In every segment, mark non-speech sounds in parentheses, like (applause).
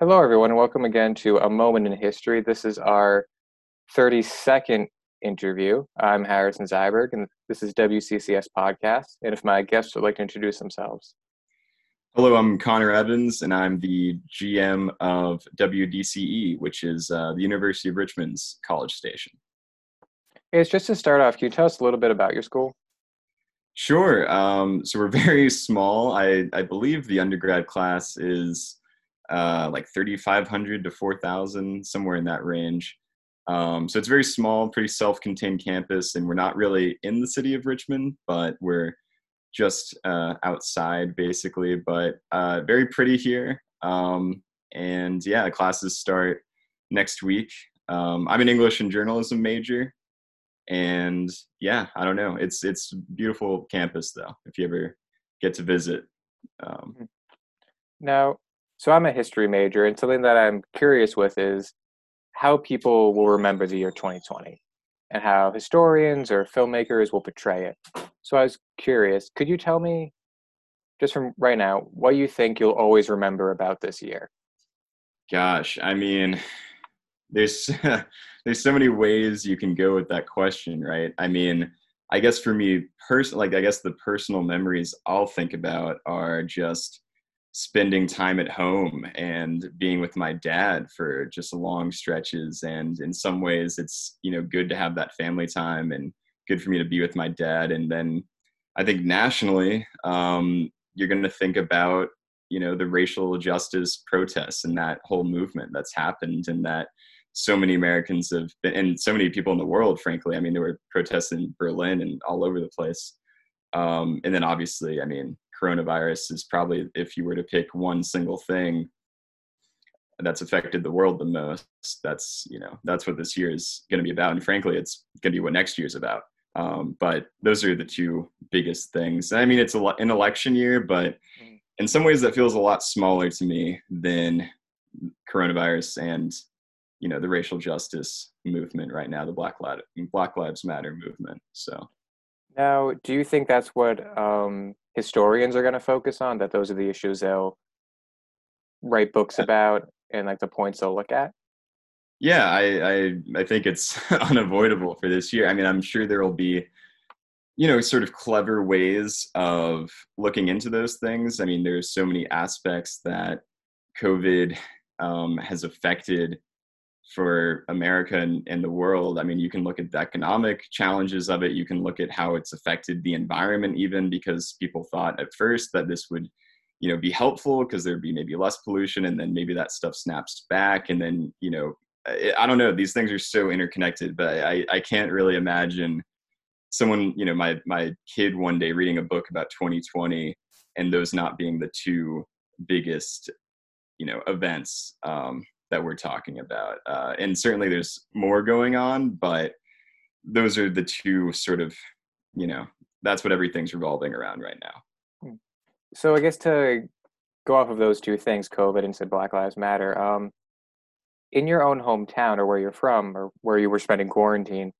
Hello, everyone, and welcome again to A Moment in History. This is our 32nd interview. I'm Harrison Zyberg, and this is WCCS Podcast. And if my guests would like to introduce themselves. Hello, I'm Conner Evans, and I'm the GM of WDCE, which is uh, the University of Richmond's college station. It's just to start off, can you tell us a little bit about your school? Sure. Um, so we're (laughs) very small. I, I believe the undergrad class is uh, like 3,500 to 4,000, somewhere in that range. Um, so it's very small, pretty self-contained campus, and we're not really in the city of Richmond, but we're just uh, outside basically. But uh, very pretty here, um, and yeah, classes start next week. Um, I'm an English and journalism major, and yeah, I don't know. It's it's beautiful campus though. If you ever get to visit. Um, mm-hmm. now, so I'm a history major, and something that I'm curious with is how people will remember the year 2020 and how historians or filmmakers will portray it. So I was curious, could you tell me, just from right now, what you think you'll always remember about this year? Gosh, I mean, there's (laughs) there's so many ways you can go with that question, right? I mean, I guess for me, pers- like I guess the personal memories I'll think about are just spending time at home and being with my dad for just long stretches. And in some ways it's you know good to have that family time and good for me to be with my dad. And then i think nationally um, you're going to think about you know the racial justice protests and that whole movement that's happened and that so many americans have been and so many people in the world frankly. I mean there were protests in berlin and all over the place. Um, and then obviously i mean coronavirus is probably if you were to pick one single thing that's affected the world the most that's you know that's what this year is going to be about. And frankly it's going to be what next year is about. Um, but those are the two biggest things. I mean it's a, an election year but mm. in some ways that feels a lot smaller to me than coronavirus and you know the racial justice movement right now the black, black lives matter movement. So now do you think that's what um, historians are going to focus on that those are the issues they'll write books about and like the points they'll look at? Yeah i i, I think it's (laughs) unavoidable for this year. I mean i'm sure there will be you know sort of clever ways of looking into those things. I mean there's so many aspects that covid um, has affected for America and, and, the world. I mean, you can look at the economic challenges of it. You can look at how it's affected the environment, even because people thought at first that this would, you know, be helpful because there'd be maybe less pollution, and then maybe that stuff snaps back, and then you know, I, I don't know. These things are so interconnected, but I I can't really imagine someone, you know, my my kid one day reading a book about 2020 and those not being the two biggest, you know, events. Um, that we're talking about. Uh, and certainly there's more going on, but those are the two sort of, you know, that's what everything's revolving around right now. Hmm. So I guess to go off of those two things, COVID and said Black Lives Matter, um, in your own hometown or where you're from or where you were spending quarantine,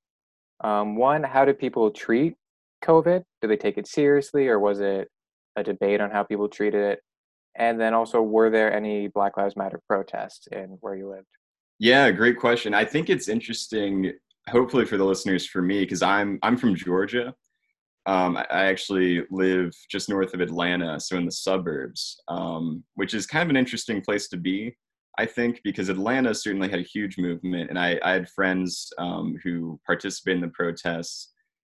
um, one, how did people treat COVID? Did they take it seriously or was it a debate on how people treated it? And then also, were there any Black Lives Matter protests in where you lived? Yeah, great question. I think it's interesting, hopefully for the listeners, for me, because I'm I'm from Georgia. Um, I actually live just north of Atlanta, so in the suburbs, um, which is kind of an interesting place to be. I think because Atlanta certainly had a huge movement, and I, I had friends um, who participated in the protests,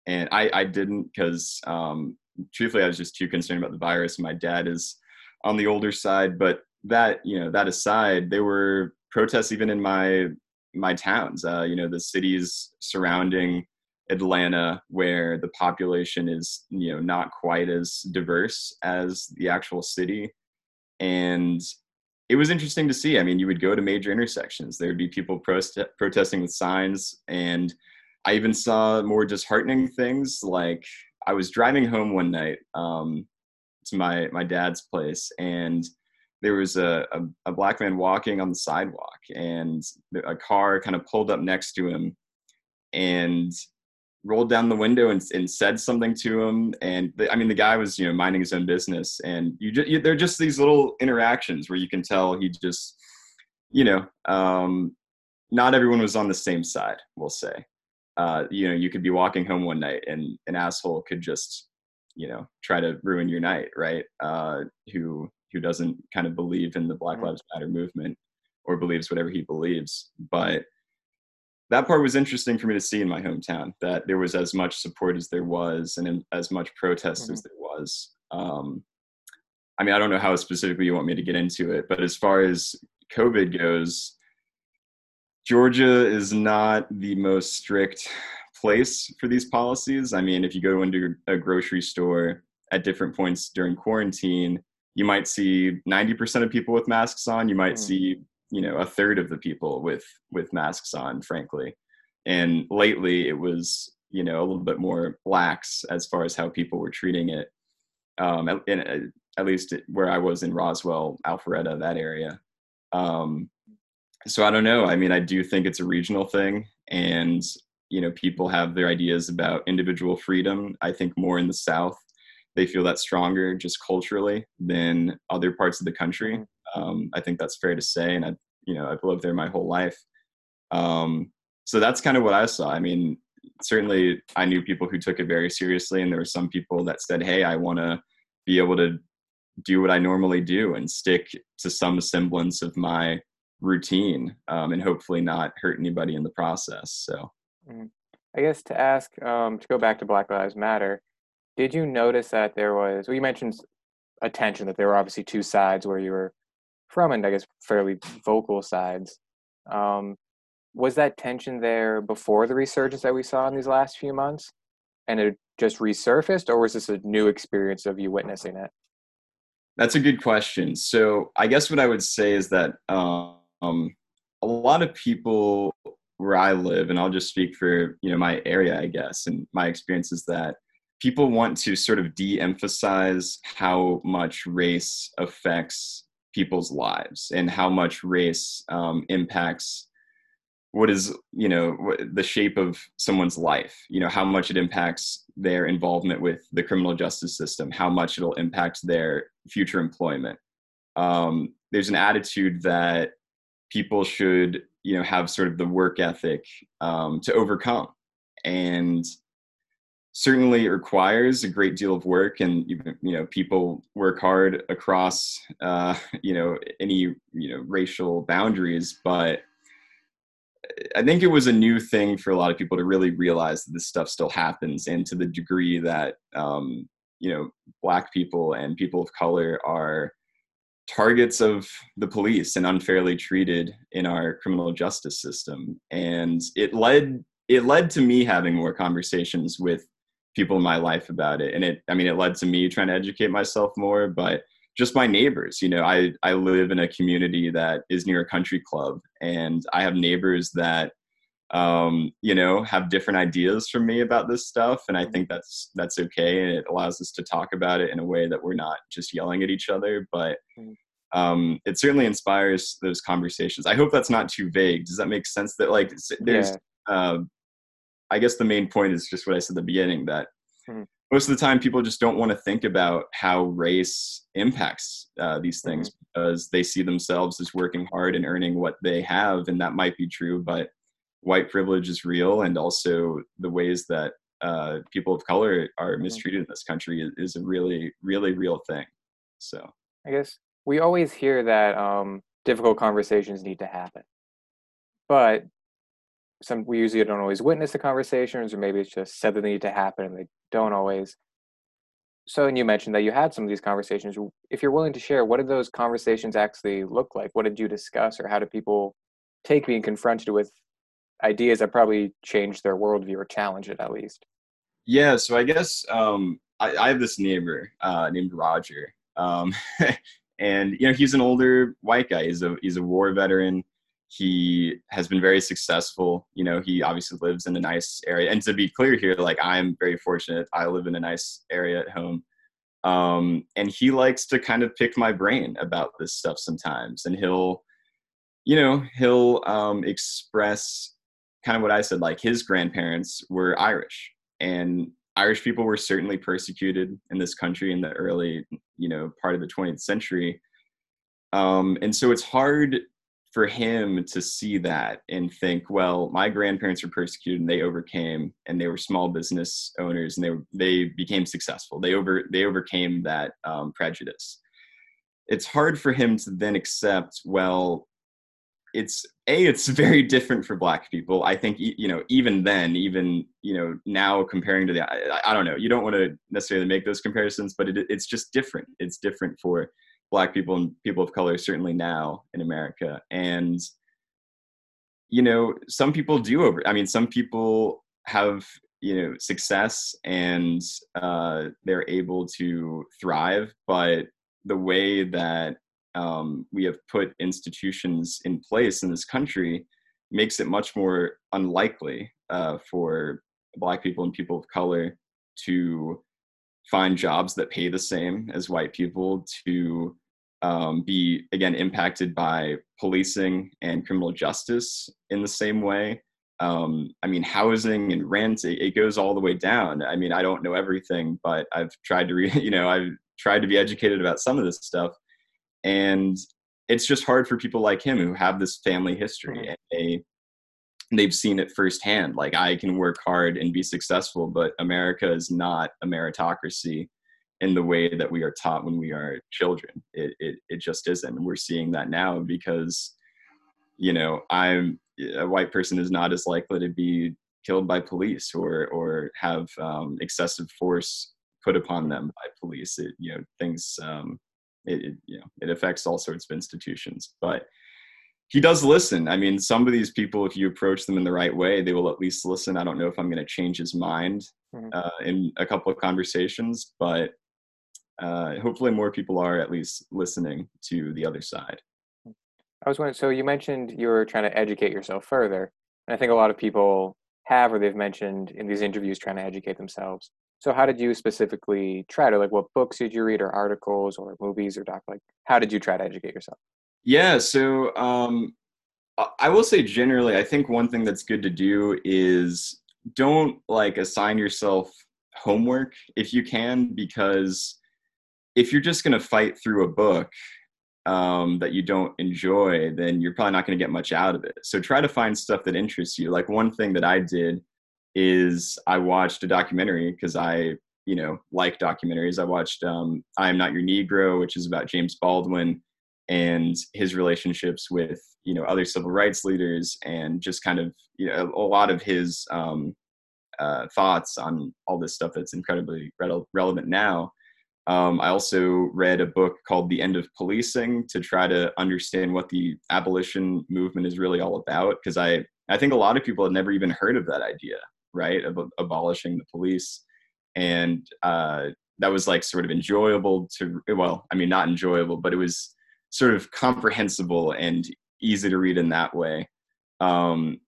and I, I didn't because um, truthfully I was just too concerned about the virus. My dad is on the older side. But that you know that aside, there were protests even in my my towns. Uh, you know, the cities surrounding Atlanta, where the population is you know not quite as diverse as the actual city, and it was interesting to see. I mean, you would go to major intersections. There would be people protesting with signs, and I even saw more disheartening things. Like I was driving home one night um, to my my dad's place and there was a, a, a, black man walking on the sidewalk and a car kind of pulled up next to him and rolled down the window and, and said something to him and the, i mean the guy was you know minding his own business and you just you, they're just these little interactions where you can tell he just you know, um, not everyone was on the same side. We'll say, uh, you know, you could be walking home one night and an asshole could just, you know, try to ruin your night, right? Uh, who who doesn't kind of believe in the Black Mhm. Lives Matter movement or believes whatever he believes, but that part was interesting for me to see in my hometown that there was as much support as there was and as much protest as there was um, i mean i don't know how specifically you want me to get into it but as far as covid goes georgia is not the most strict place for these policies. I mean if you go into a grocery store at different points during quarantine you might see 90% of people with masks on. You might Mm. see you know a third of the people with with masks on frankly. And lately it was you know a little bit more lax as far as how people were treating it um at, in, at least where i was in roswell alpharetta that area. Um so i don't know. I mean i do think it's a regional thing and you know people have their ideas about individual freedom i think more in the south they feel that stronger just culturally than other parts of the country Mhm. um, I think that's fair to say, and I, you know, I've lived there my whole life. Um, so that's kind of what I saw. I mean, certainly I knew people who took it very seriously, and there were some people that said, "Hey, I want to be able to do what I normally do and stick to some semblance of my routine, um, and hopefully not hurt anybody in the process." So. I guess to ask, um, to go back to Black Lives Matter, did you notice that there was, well, you mentioned attention, that there were obviously two sides where you were from, and I guess fairly vocal sides. Um, was that tension there before the resurgence that we saw in these last few months? And it just resurfaced, or was this a new experience of you witnessing it? That's a good question. So I guess what I would say is that um, a lot of people where I live, and I'll just speak for you know my area, I guess, and my experience is that people want to sort of de-emphasize how much race affects people's lives and how much race um, impacts what is you know the shape of someone's life. You know how much it impacts their involvement with the criminal justice system how much it'll impact their future employment. Um, there's an attitude that people should you know have sort of the work ethic um, to overcome. And certainly it requires a great deal of work and you you know people work hard across uh, (laughs) you know any you know racial boundaries but I think it was a new thing for a lot of people to really realize that this stuff still happens, and to the degree that um, you know black people and people of color are targets of the police and unfairly treated in our criminal justice system. And it led it led to me having more conversations with people in my life about it. And it I mean it led to me trying to educate myself more, but just my neighbors you know i i live in a community that is near a country club and i have neighbors that um you know have different ideas from me about this stuff and i think that's that's okay and it allows us to talk about it in a way that we're not just yelling at each other but Mhm. um it certainly inspires those conversations i hope that's not too vague does that make sense that like there's Yeah. uh, i guess the main point is just what i said at the beginning that Mhm. most of the time people just don't want to think about how race impacts uh, these things because they see themselves as working hard and earning what they have and that might be true but white privilege is real and also the ways that uh, people of color are mistreated in this country is, is a really really real thing so I guess we always hear that um, difficult conversations need to happen, but some we usually don't always witness the conversations, or maybe it's just said that they need to happen and they don't always. So, and you mentioned that you had some of these conversations. If you're willing to share, what did those conversations actually look like? What did you discuss, or how did people take being confronted with ideas that probably change their worldview or challenge it at least? Yeah, so I guess um, I, I have this neighbor uh, named Roger, um, (laughs) and you know he's an older white guy. He's a he's a war veteran. He has been very successful. You know, he obviously lives in a nice area. And to be clear here, like I'm very fortunate. I live in a nice area at home, um, and he likes to kind of pick my brain about this stuff sometimes. And he'll, you know, he'll um, express kind of what I said. Like his grandparents were Irish, and Irish people were certainly persecuted in this country in the early, you know, part of the 20th century. Um, and so it's hard for him to see that and think, well, my grandparents were persecuted and they overcame, and they were small business owners and they they became successful. They over they overcame that um, prejudice. It's hard for him to then accept, well, it's a it's (laughs) very different for black people. I think you know even then even you know now comparing to the i, I don't know. You don't want to necessarily make those comparisons but it, it's just different. It's different for black people and people of color certainly now in america. And you know some people do over i mean some people have you know success and uh, they're able to thrive but the way that um, we have put institutions in place in this country makes it much more unlikely uh, for black people and people of color to find jobs that pay the same as white people to um, be again impacted by policing and criminal justice in the same way. Um, i mean housing and rent it, it, goes all the way down. I mean i don't know everything but i've tried to read (laughs) you know i've tried to be educated about some of this stuff and it's just hard for people like him who have this family history mm-hmm. and they they've seen it firsthand like i can work hard and be successful but america is not a meritocracy in the way that we are taught when we are children it it, it just isn't and we're seeing that now because you know i'm a white person is not as likely to be killed by police or or have um, excessive force put upon them by police it, you know things um, it, it, you know it affects all sorts of institutions but he does listen. I mean some of these people if you approach them in the right way they will at least listen. I don't know if i'm going to change his mind mm-hmm. uh, in a couple of conversations but uh, hopefully more people are at least listening to the other side. I was wondering so you mentioned you were trying to educate yourself further and i think a lot of people have or they've mentioned in these interviews trying to educate themselves so how did you specifically try to like what books did you read or articles or movies or doc like how did you try to educate yourself? Yeah, so um I will say generally I think one thing that's good to do is don't like assign yourself homework if you can because if you're just going to fight through a book um, that you don't enjoy, then you're probably not going to get much out of it. So try to find stuff that interests you. Like one thing that I did is I watched a documentary because I, you know, like documentaries. I watched um, I Am Not Your Negro, which is about James Baldwin and his relationships with, you know, other civil rights leaders and just kind of, you know, a, lot of his um, uh, thoughts on all this stuff that's incredibly re- relevant now. Um, I also read a book called The End of Policing to try to understand what the abolition movement is really all about because I, I think a lot of people had never even heard of that idea right of abolishing the police. And uh, that was like sort of enjoyable to well i mean not enjoyable but it was sort of comprehensible and easy to read in that way. Um,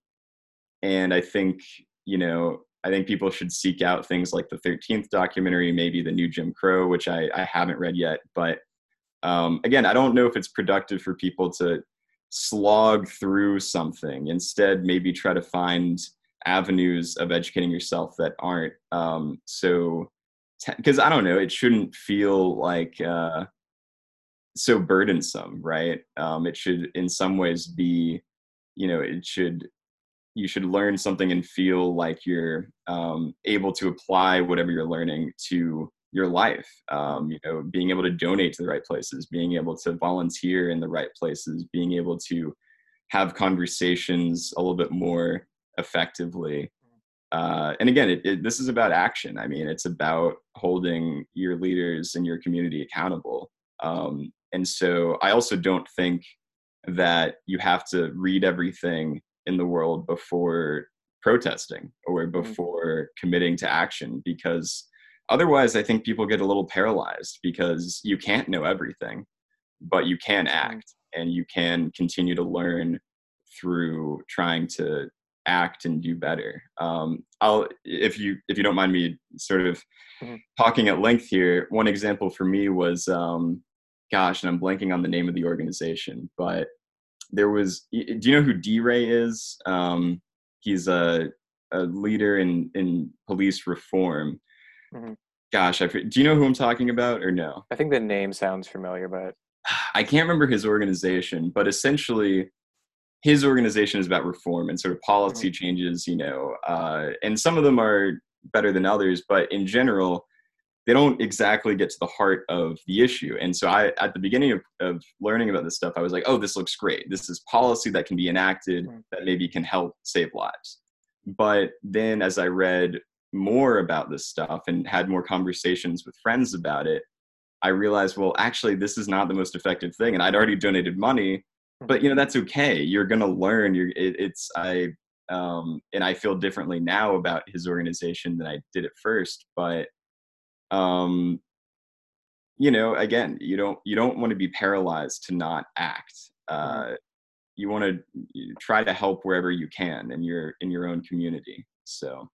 and i think you know i think people should seek out things like the 13th documentary maybe the new jim crow which i, I haven't read yet. But um, again i don't know if it's productive for people to slog through something. Instead maybe try to find avenues of educating yourself that aren't um, so because i don't know it shouldn't feel like uh, so burdensome right? Um, it should in some ways be you know it should you should learn something and feel like you're um, able to apply whatever you're learning to your life. Um, you know being able to donate to the right places being able to volunteer in the right places being able to have conversations a little bit more effectively. Uh, and again, it, it, this is about action. I mean, it's about holding your leaders and your community accountable. Um, and so I also don't think that you have to read everything in the world before protesting or mm-hmm. before committing to action because otherwise i think people get a little paralyzed because you can't know everything but you can mm-hmm. act and you can continue to learn through trying to act and do better. Um, I'll, if you if you don't mind me sort of mm-hmm. talking at length here. One example for me was, um, gosh, and I'm blanking on the name of the organization, but there was. Do you know who DeRay is? Um, he's a a leader in in police reform. Mm-hmm. Gosh, I, do you know who I'm talking about or no? I think the name sounds familiar, but (sighs) I can't remember his organization. But essentially, his organization is about reform and sort of policy mm-hmm. changes, you know, uh, and some of them are better than others, but in general, they don't exactly get to the heart of the issue. And so I, at the beginning of, of learning about this stuff, I was like, oh, this looks great. This is policy that can be enacted mm-hmm. that maybe can help save lives. But then as I read more about this stuff and had more conversations with friends about it, I realized, well, actually, this is not the most effective thing. And I'd already donated money, but you know, that's okay. You're going to learn. You're, it, it's, I, um, and I feel differently now about his organization than I did at first. But, um, you know, again, you don't, you don't want to be paralyzed to not act. Uh, you want to try to help wherever you can in your, in your own community. So,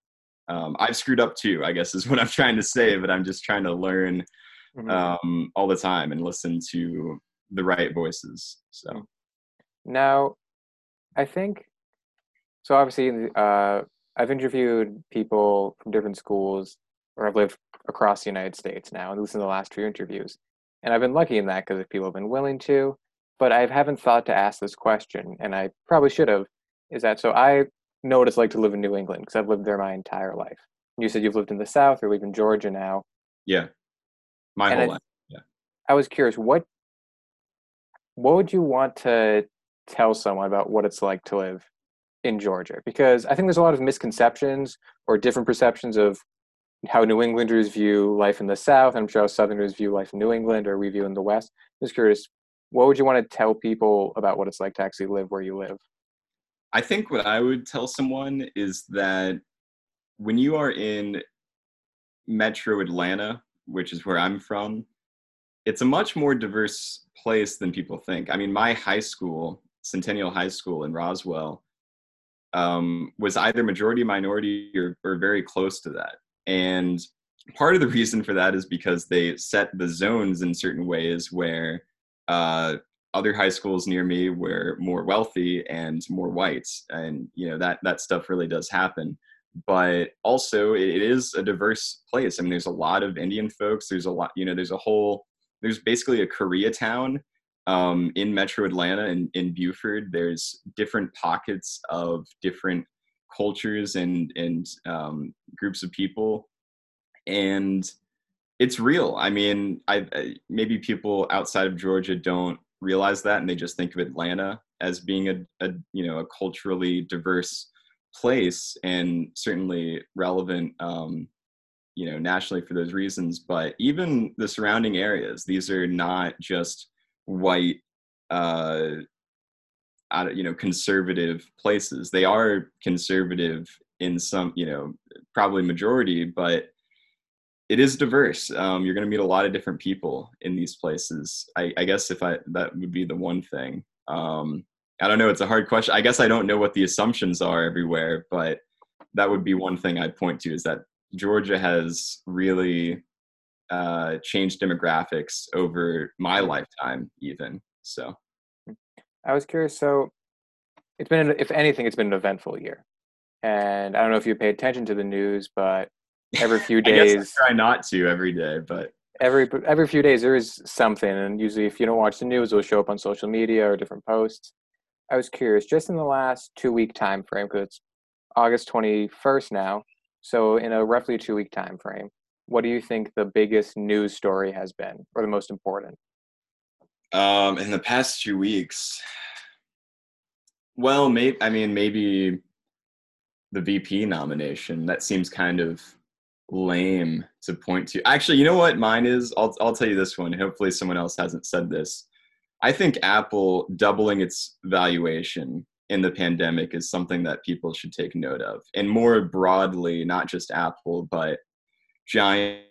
um, I've screwed up too, I guess is what I'm trying to say, but I'm just trying to learn mm-hmm. um, all the time and listen to the right voices. So now, I think so. Obviously, uh, I've interviewed people from different schools, or I've lived across the United States now, and listened to the last few interviews, and I've been lucky in that because people have been willing to. But I haven't thought to ask this question, and I probably should have. Is that so? I know what it's like to live in New England because I've lived there my entire life. You said you've lived in the South or live in Georgia now. Yeah my and whole I, life. Yeah. I was curious, what what would you want to tell someone about what it's like to live in Georgia? Because I think there's a lot of misconceptions or different perceptions of how New Englanders view life in the South. I'm sure how Southerners view life in New England or we view in the West. I'm just curious, what would you want to tell people about what it's like to actually live where you live? I think what I would tell someone is that when you are in metro Atlanta, which is where I'm from, it's a much more diverse place than people think. I mean, my high school, Centennial High School in Roswell, um, was either majority minority or, or very close to that. And part of the (laughs) reason for that is because they set the zones in certain ways where uh, other high schools near me were more wealthy and more whites, and you know that that stuff really does happen but also it is a diverse place. I mean, there's a lot of Indian folks. There's a lot, you know, there's a whole, there's basically a Koreatown um, in Metro Atlanta and in Buford. There's different pockets of different cultures and and um, groups of people, and it's real. I mean, I, I maybe people outside of Georgia don't realize that, and they just think of Atlanta as being a, a you know a culturally diverse place and certainly relevant um, you know nationally for those reasons but even the surrounding areas these are not just white uh you know conservative places they are conservative in some you know probably majority but it is diverse um, you're going to meet a lot of different people in these places I, I guess if i that would be the one thing um, I don't know. It's a hard question. I guess I don't know what the assumptions are everywhere, but that would be one thing I'd point to is that Georgia has really uh, changed demographics over my lifetime, even. So, I was curious. So, it's been, if anything, it's been an eventful year, and I don't know if you pay attention to the news, but every few (laughs) days, I try not to every day, but every every few days there is something, and usually if you don't watch the news, it'll show up on social media or different posts. I was curious, just in the last two week time frame, because it's August 21st now, so in a roughly two week time frame, what do you think the biggest news story has been, or the most important? Um, in the past two weeks, well, maybe I mean maybe the VP nomination. That seems kind of lame to point to. Actually, you know what mine is? I'll I'll tell you this one. Hopefully, someone else hasn't said this. I think Apple doubling its valuation in the pandemic is something that people should take note of. And more broadly, not just Apple, but giant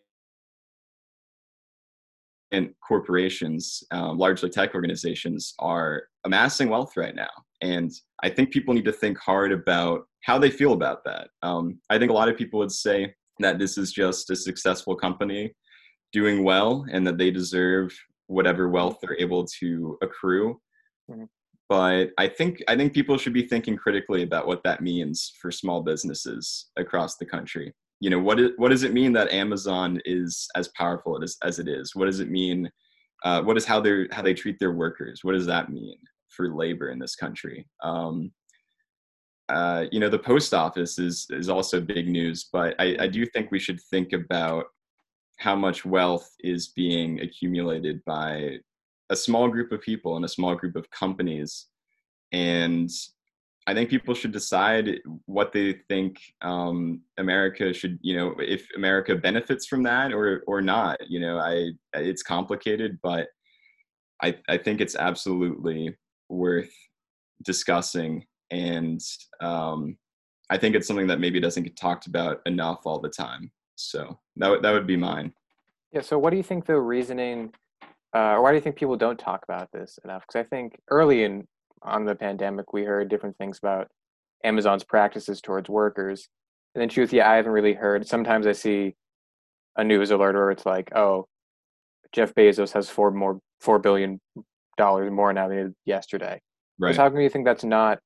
and corporations, um, largely tech organizations, are amassing wealth right now. And I think people need to think hard about how they feel about that. Um, I think a lot of people would say that this is just a successful company doing well and that they deserve whatever wealth they're able to accrue. Mm-hmm. But I think I think people should be thinking critically about what that means for small businesses across the country. You know, what is, what does it mean that Amazon is as powerful as, as it is? What does it mean? Uh, what is how they how they treat their workers? What does that mean for labor in this country. Um, uh, you know, the post office is is also big news, but I, I do think we should think about how much wealth is being accumulated by a small group of people and a small group of companies, and I think people should decide what they think um, America should, you know, if America benefits from that or or not. You know, I it's complicated, but I I think it's absolutely worth discussing, and um, I think it's something that maybe doesn't get talked about enough all the time. So that would that would be mine. Yeah. So what do you think the reasoning, uh, or why do you think people don't talk about this enough? Because I think early in on the pandemic, we heard different things about Amazon's practices towards workers. And then truth, yeah, I haven't really heard. Sometimes I see a news alert where it's like, oh, Jeff Bezos has four more four billion dollars more now than he did yesterday. Right. So how can you think that's not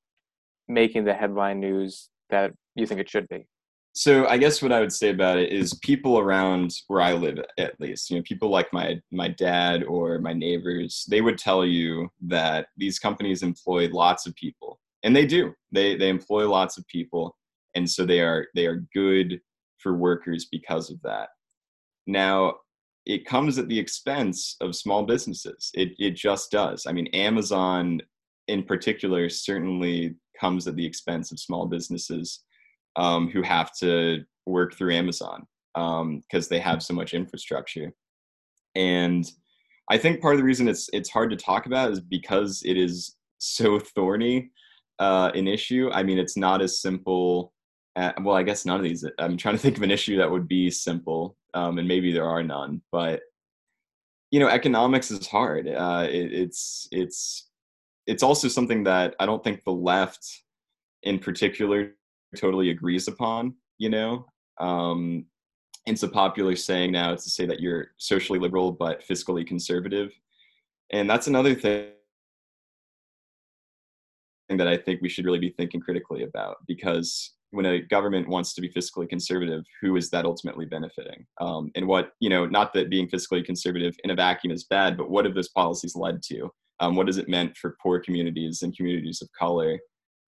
making the headline news that you think it should be? So I guess what I would say about it is people around where I live, at least, you know, people like my my dad or my neighbors, they would tell you that these companies employ lots of people, and they do. They they employ lots of people, and so they are they are good for workers because of that. Now, it comes at the expense of small businesses. It it just does. I mean, Amazon in particular certainly comes at the expense of small businesses um, who have to work through Amazon because um, they have so much infrastructure. And I think part of the reason it's it's hard to talk about is because it is so thorny uh, an issue. I mean, it's not as simple. At, well, I guess none of these. I'm trying to think of an issue that would be simple, um, and maybe there are none. But you know, economics is hard. Uh, it, it's it's it's also something that I don't think the left, in particular, totally agrees upon you know? Um, it's a popular saying now it's to say that you're socially liberal but fiscally conservative. And that's another thing that i think we should really be thinking critically about because when a government wants to be fiscally conservative who is that ultimately benefiting? Um, and what you know not that being fiscally conservative in a vacuum is bad but what have those policies led to? Um, what has it meant for poor communities and communities of color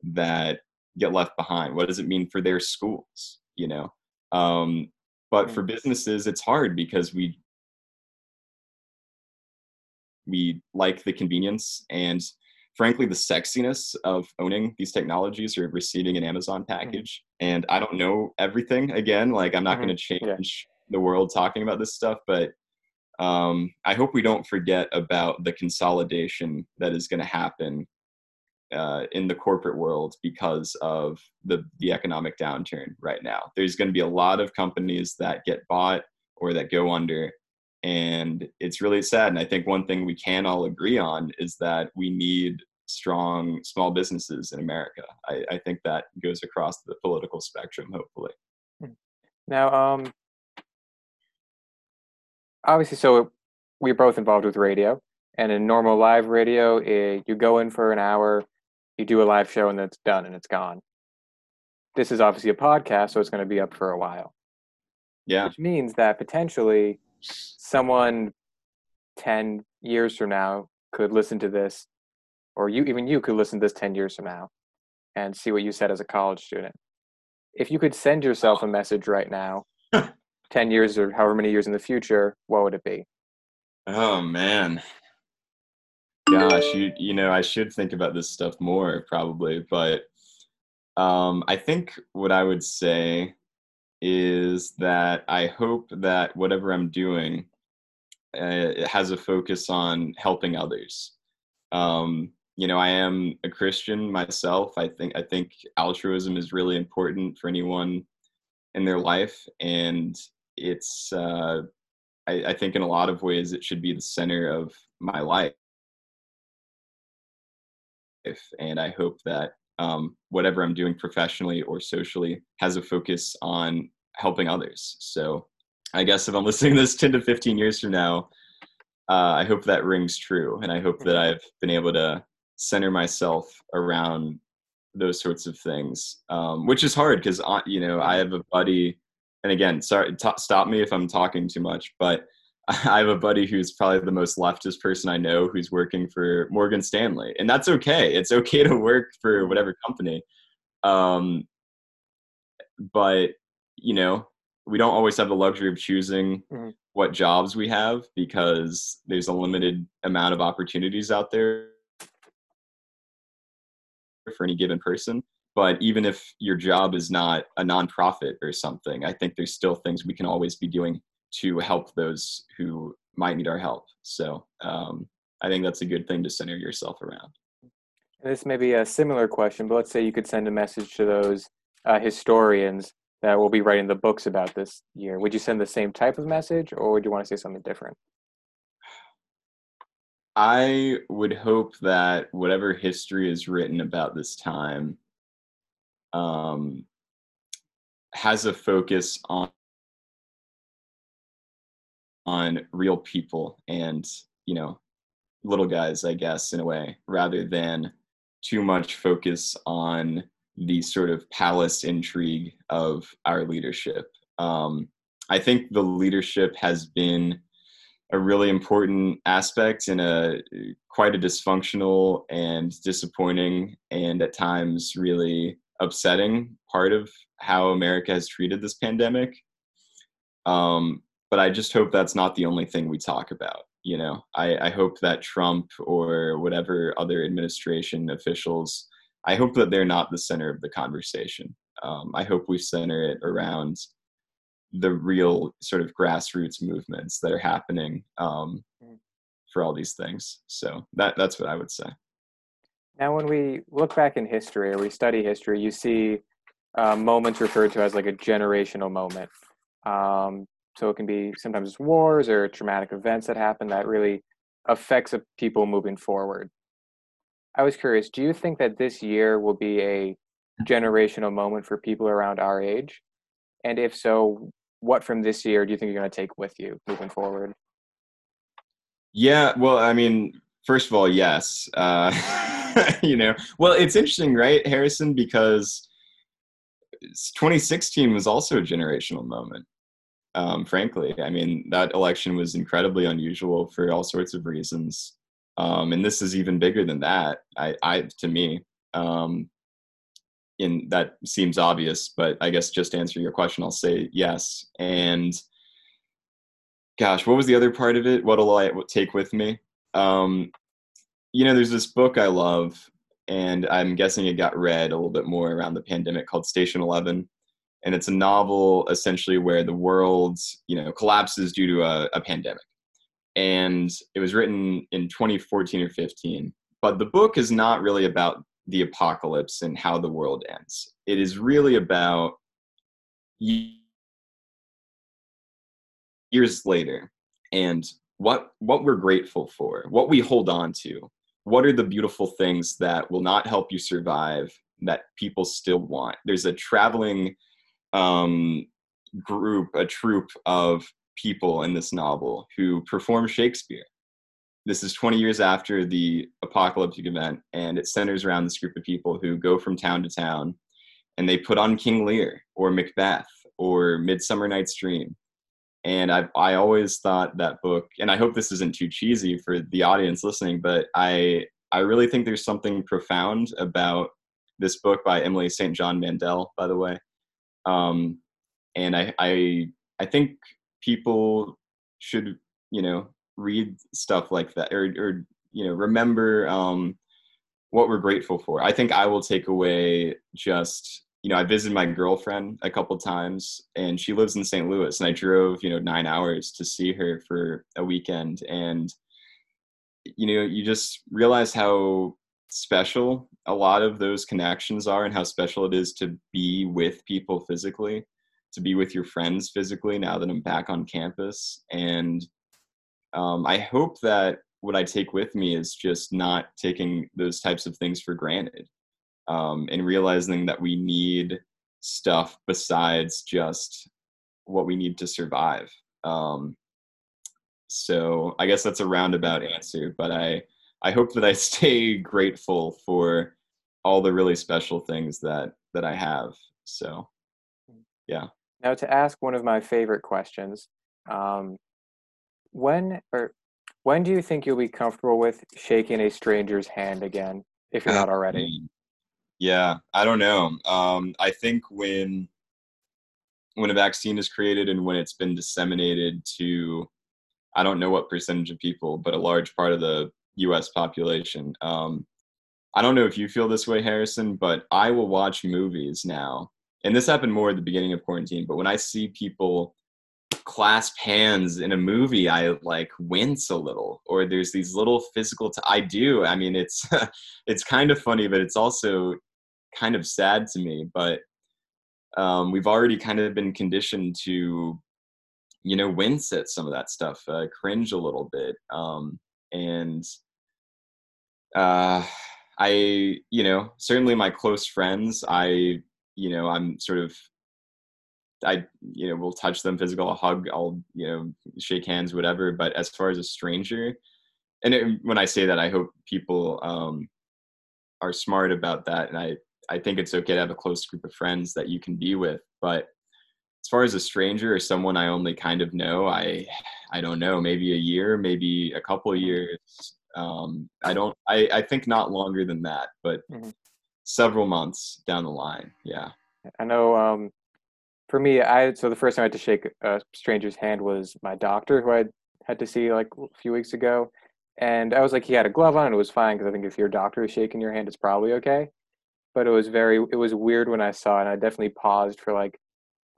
that get left behind? What does it mean for their schools? You know, um, but for businesses, it's hard because we we like the convenience and frankly the sexiness of owning these technologies or receiving an amazon mm-hmm. package mm-hmm. and i don't know everything again like i'm not mm-hmm. going to change yeah. the world talking about this stuff but um, i hope we don't forget about the consolidation that is going to happen uh, in the corporate world because of the the economic downturn right now. There's going to be a lot of companies that get bought or that go under, and it's really sad. And I think one thing we can all agree on is that we need strong small businesses in America. I, I think that goes across the political spectrum. Hopefully. Hmm. Now, um, obviously, so we're both involved with radio. And in normal live radio, it, you go in for an hour, you do a live show and that's done and it's gone. This is obviously a podcast, so it's going to be up for a while. Yeah. Which means that potentially someone 10 years from now could listen to this, or you even you could listen to this 10 years from now and see what you said as a college student. If you could send yourself a message right now, (laughs) 10 years or however many years in the future, what would it be? Oh, man gosh, you you know, I should think about this stuff more probably, but um, I think what I would say is that I hope that whatever I'm doing uh, has a focus on helping others. Um, you know, I am a Christian myself. I think I think altruism is really important for anyone in their life, and it's uh, I, I think in a lot of ways it should be the center of my life and I hope that um, whatever I'm doing professionally or socially has a focus on helping others. So I guess if I'm (laughs) listening to this 10 to 15 years from now, uh, I hope that rings true. And I hope that I've been able to center myself around those sorts of things, um, which is hard because, you know, I have a buddy, and again, sorry, t- stop me if I'm talking too much, but I have a buddy who's probably the most leftist person I know who's working for Morgan Stanley, and that's okay. It's okay to work for whatever company. Um, but you know, we don't always have the luxury of choosing mm-hmm. what jobs we have because there's a limited amount of opportunities out there for any given person. But even if your job is not a nonprofit or something, I think there's still things we can always be doing to help those who might need our help. So um, I think that's a good thing to center yourself around. And this may be a similar question, but let's say you could send a message to those uh, historians that will be writing the books about this year. Would you send the same type of message, or would you want to say something different? I would hope that whatever history is written about this time um, has a focus on on real people and you know little guys i guess in a way rather than too much focus on the sort of palace intrigue of our leadership. Um, i think the leadership has been a really important aspect in a quite a dysfunctional and disappointing and at times really upsetting part of how america has treated this pandemic. Um, but I just hope that's not the only thing we talk about. You know, I, I hope that Trump or whatever other administration officials, I hope that they're not the center of the conversation. Um, I hope we center it around the real sort of grassroots movements that are happening um, mm. for all these things. So that that's what I would say. Now, when we look back in history or we study history, you see uh, moments referred to as like a generational moment. Um, so it can be sometimes wars or traumatic events that happen that really affects people moving forward. I was curious, do you think that this year will be a generational moment for people around our age? And if so, what from this year do you think you're going to take with you moving forward? Yeah, well, I mean, first of all, yes. Uh, (laughs) you know, well, it's interesting, right, Harrison, because 2016 was also a generational moment um, frankly. I mean, that election was incredibly unusual for all sorts of reasons. Um, and this is even bigger than that, I, I to me. Um, in that seems obvious, but I guess just to answer your question, I'll say yes. And gosh, what was the other part of it? What'll I take with me? Um, you know, there's this book I love, and I'm guessing it got read a little bit more around the pandemic called Station Eleven and it's a novel essentially where the world you know collapses due to a, a pandemic. And it was written in 2014 or 15 but the book is not really about the apocalypse and how the world ends. It is really about years later and what what we're grateful for what we hold on to what are the beautiful things that will not help you survive that people still want. There's a traveling um, group, a troupe of people in this novel who perform Shakespeare. This is 20 years after the apocalyptic event, and it centers around this group of people who go from town to town and they put on King Lear or Macbeth or Midsummer Night's Dream. And I I always thought that book, and I hope this isn't too cheesy for the audience listening, but I I really think there's something profound about this book by Emily St. John Mandel, by the way, um, and I, I I think people should you know read stuff like that or or you know remember um, what we're grateful for. I think I will take away just you know I visited my girlfriend a couple times and she lives in St. Louis and I drove you know nine hours to see her for a weekend and you know you just realize how special a lot of those connections are and how special it is to be with people physically to be with your friends physically now that i'm back on campus. And um, i hope that what i take with me is just not taking those types of things for granted um, and realizing that we need stuff besides just what we need to survive. Um, so i guess that's a roundabout answer but i I hope that I (laughs) stay grateful for all the really special things that that I have. So, yeah. Now to ask one of my favorite questions, um, when or when do you think you'll be comfortable with shaking a stranger's hand again, if you're not already? Mm. Yeah, I don't know. Um, I think when when a vaccine is created and when it's been disseminated to, I don't know what percentage of people, but a large part of the U.S. population. Um, I don't know if you feel this way, Harrison, but I will watch movies now, and this happened more at the beginning of quarantine. But when I see people clasp hands in a movie i like wince a little or there's these little physical t- I do i mean it's (laughs) it's kind of funny but it's also kind of sad to me but um, we've already kind of been conditioned to you know wince at some of that stuff uh, cringe a little bit um, and uh, i you know certainly my close friends i you know i'm sort of I you know will touch them physical, I'll hug, I'll you know shake hands, whatever. But as far as a stranger, and it, when I say that, I hope people um, are smart about that, and I I think it's okay to have a close group of friends that you can be with. But as far as a stranger or someone I only kind of know, I I don't know, maybe a year, maybe a couple years. Um, I don't. I I think not longer than that, but mm-hmm. several months down the line. Yeah. I know um, for me, I so the first time I had to shake a stranger's hand was my doctor, who I had to see like a few weeks ago, and I was like, he had a glove on, and it was fine because I think if your doctor is shaking your hand, it's probably okay. But it was very, it was weird when I saw it, and I definitely paused for like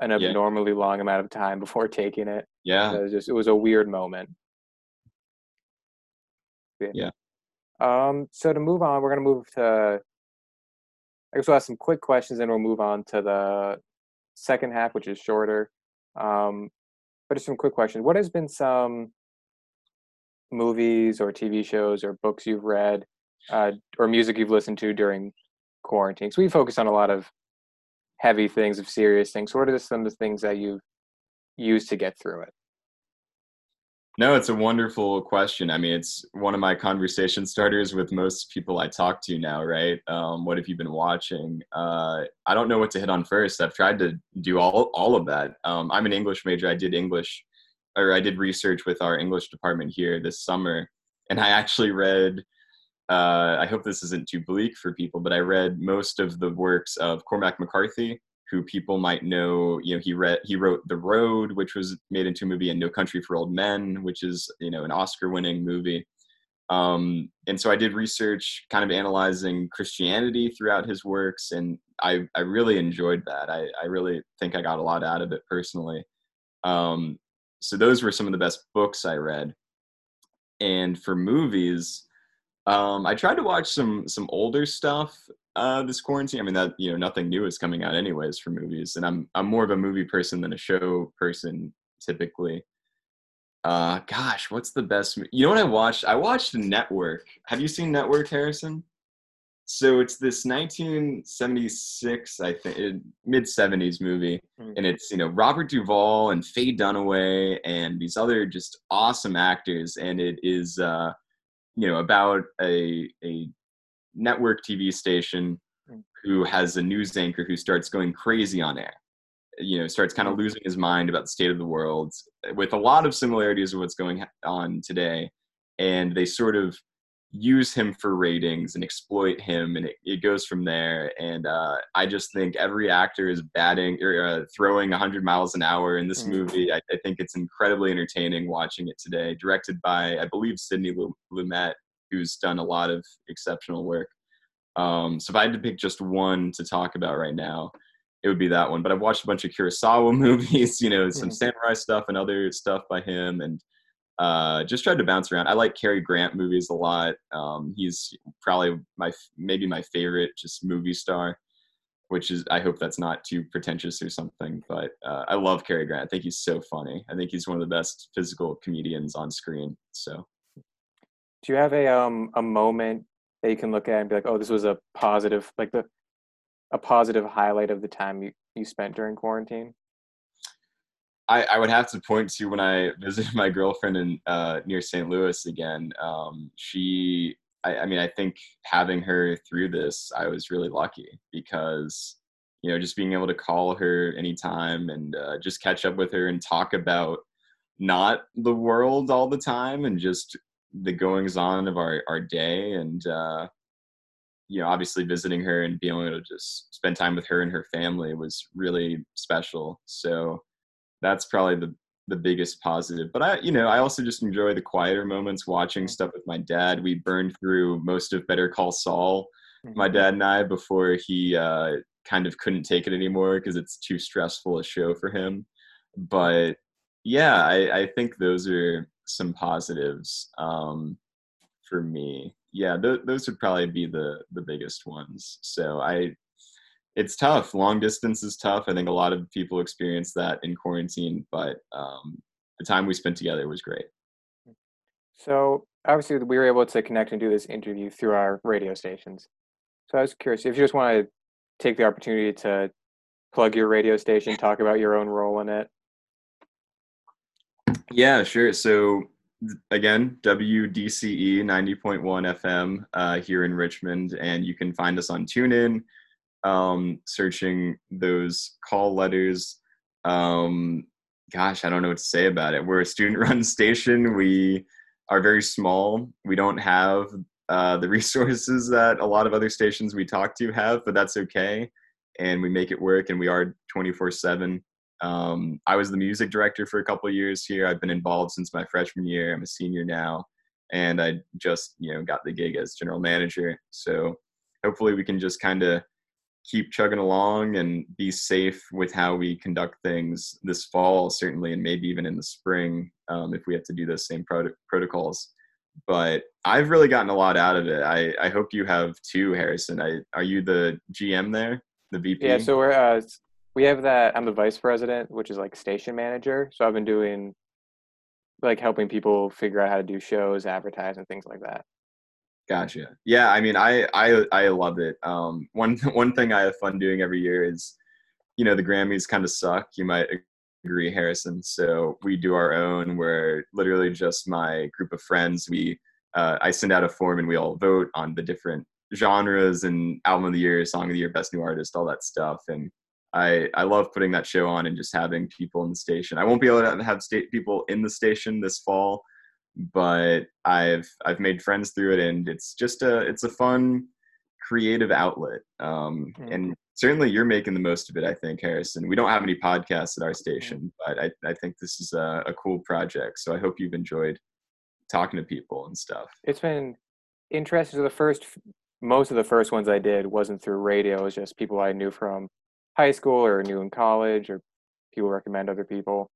an abnormally yeah. long amount of time before (laughs) taking it. Yeah, so it was just it was a weird moment. Yeah. yeah. Um. So to move on, we're gonna move to. I guess we'll ask some quick questions, and we'll move on to the second half, which is shorter. Um, but just some quick questions. What has been some movies or TV shows or books you've read uh, or music you've listened to during quarantine? So we focus on a lot of heavy things, of serious things. What are some of the things that you've used to get through it? No, it's a wonderful question. I mean, it's one of my conversation starters with most people I talk to now, right? Um, what have you been watching? Uh, I don't know what to hit on first. I've tried to do all, all of that. Um, I'm an English major. I did English, or I did research with our English department here this summer. And I actually read, uh, I hope this isn't too bleak for people, but I read most of the works of Cormac McCarthy, who people might know. You know, he read he wrote The Road, which was made into a movie, and No Country for Old Men, which is you know an Oscar-winning movie. Um, and so I did research, kind of analyzing Christianity throughout his works, and I I really enjoyed that. I I really think I got a lot out of it personally. Um, so those were some of the best books I read. And for movies, um, I tried to watch some some older stuff uh, this quarantine. I mean, that you know, nothing new is coming out anyways for movies, and I'm I'm more of a movie person than a show person typically. Uh, gosh, what's the best? You know what I watched? I watched Network. Have you seen Network, Harrison? So it's this 1976, I think, mid 70s movie, mm-hmm. and it's you know Robert Duvall and Faye Dunaway and these other just awesome actors, and it is uh, you know about a a network TV station hmm. who has a news anchor who starts going crazy on air. You know, starts kind of hmm. losing his mind about the state of the world, with a lot of similarities of what's going on today. And they sort of use him for ratings and exploit him, and it, it goes from there. And uh, I just think every actor is batting or uh, throwing 100 miles an hour in this mm. movie. I, I, think it's incredibly entertaining watching it today. Directed by, I believe, Sidney Lumet, who's done a lot of exceptional work. Um, so if I had to pick just one to talk about right now, it would be that one. But I've watched a bunch of Kurosawa (laughs) movies, you know, some mm-hmm. samurai stuff and other stuff by him, and uh, just tried to bounce around. I like Cary Grant movies a lot. Um, he's probably my maybe my favorite just movie star, which is I hope that's not too pretentious or something. But uh, I love Cary Grant. I think he's so funny. I think he's one of the best physical comedians on screen. So do you have a um a moment that you can look at and be like, oh, this was a positive, like the a positive highlight of the time you, you spent during quarantine? I, I would have to point to when I (laughs) visited my girlfriend in uh, near St. Louis again. Um, she, I, I mean, I think having her through this, I was really lucky because you know just being able to call her anytime and uh, just catch up with her and talk about not the world all the time and just the goings on of our our day and uh you know obviously visiting her and being able to just spend time with her and her family was really special so that's probably the the biggest positive. But i you know i also just enjoy the quieter moments watching stuff with my dad. We burned through most of better call saul my Mm-hmm. dad and i before he uh kind of couldn't take it anymore because it's too stressful a show for him. But yeah i i think those are some positives um for me. Yeah th- those would probably be the the biggest ones. So i it's tough long distance is tough i think a lot of people experience that in quarantine but um the time we spent together was great So obviously we were able to connect and do this interview through our radio stations. So I was curious if you just want to take the opportunity to plug your radio station, talk about your own role in it. Yeah, sure. So again, WDCE 90.1 FM uh, here in Richmond, and you can find us on TuneIn, um, searching those call letters. Um, gosh, I don't know what to say about it. We're a student-run (laughs) station. We are very small. We don't have uh, the (laughs) resources that a lot of other stations we talk to have, but that's okay. And we make it work, and we are 24/7. Um, I was the music director for a couple years here. I've been involved since my freshman year. I'm a senior now, and I just you know got the gig as general manager. So hopefully we can just kind of keep chugging along and be safe with how we conduct things this fall, certainly, and maybe even in the spring um, if we have to do those same prot- protocols. But I've really gotten a lot out of it. I, I hope you have too, Harrison. I, are you the GM there, the VP? Yeah, so we're uh, we have that. I'm the vice president, which is like station manager. So I've been doing like helping people figure out how to do shows, advertise, and things like that. Gotcha. Yeah, I mean, I I I love it. Um, one (laughs) one thing I have fun doing every year is, you know, the Grammys kind of suck. You might agree, Harrison. So we do our own, where literally just my group of friends. We uh, I send out a form and we all vote on the different genres and album of the year, song of the year, best new artist, all that stuff. And I I love putting that show on and just having people in the station. I won't be able to have state people in the station this fall but I've I've made friends through it, and it's just a it's a fun, creative outlet. Um, Mm. and certainly, you're making the most of it. I think, Harrison. We don't have any podcasts at our station, but I I think this is a, a cool project. So I hope you've enjoyed talking to people and stuff. It's been interesting. So the first, most of the first ones I did wasn't through radio. It was just people I knew from high school or knew in college, or people recommend other people.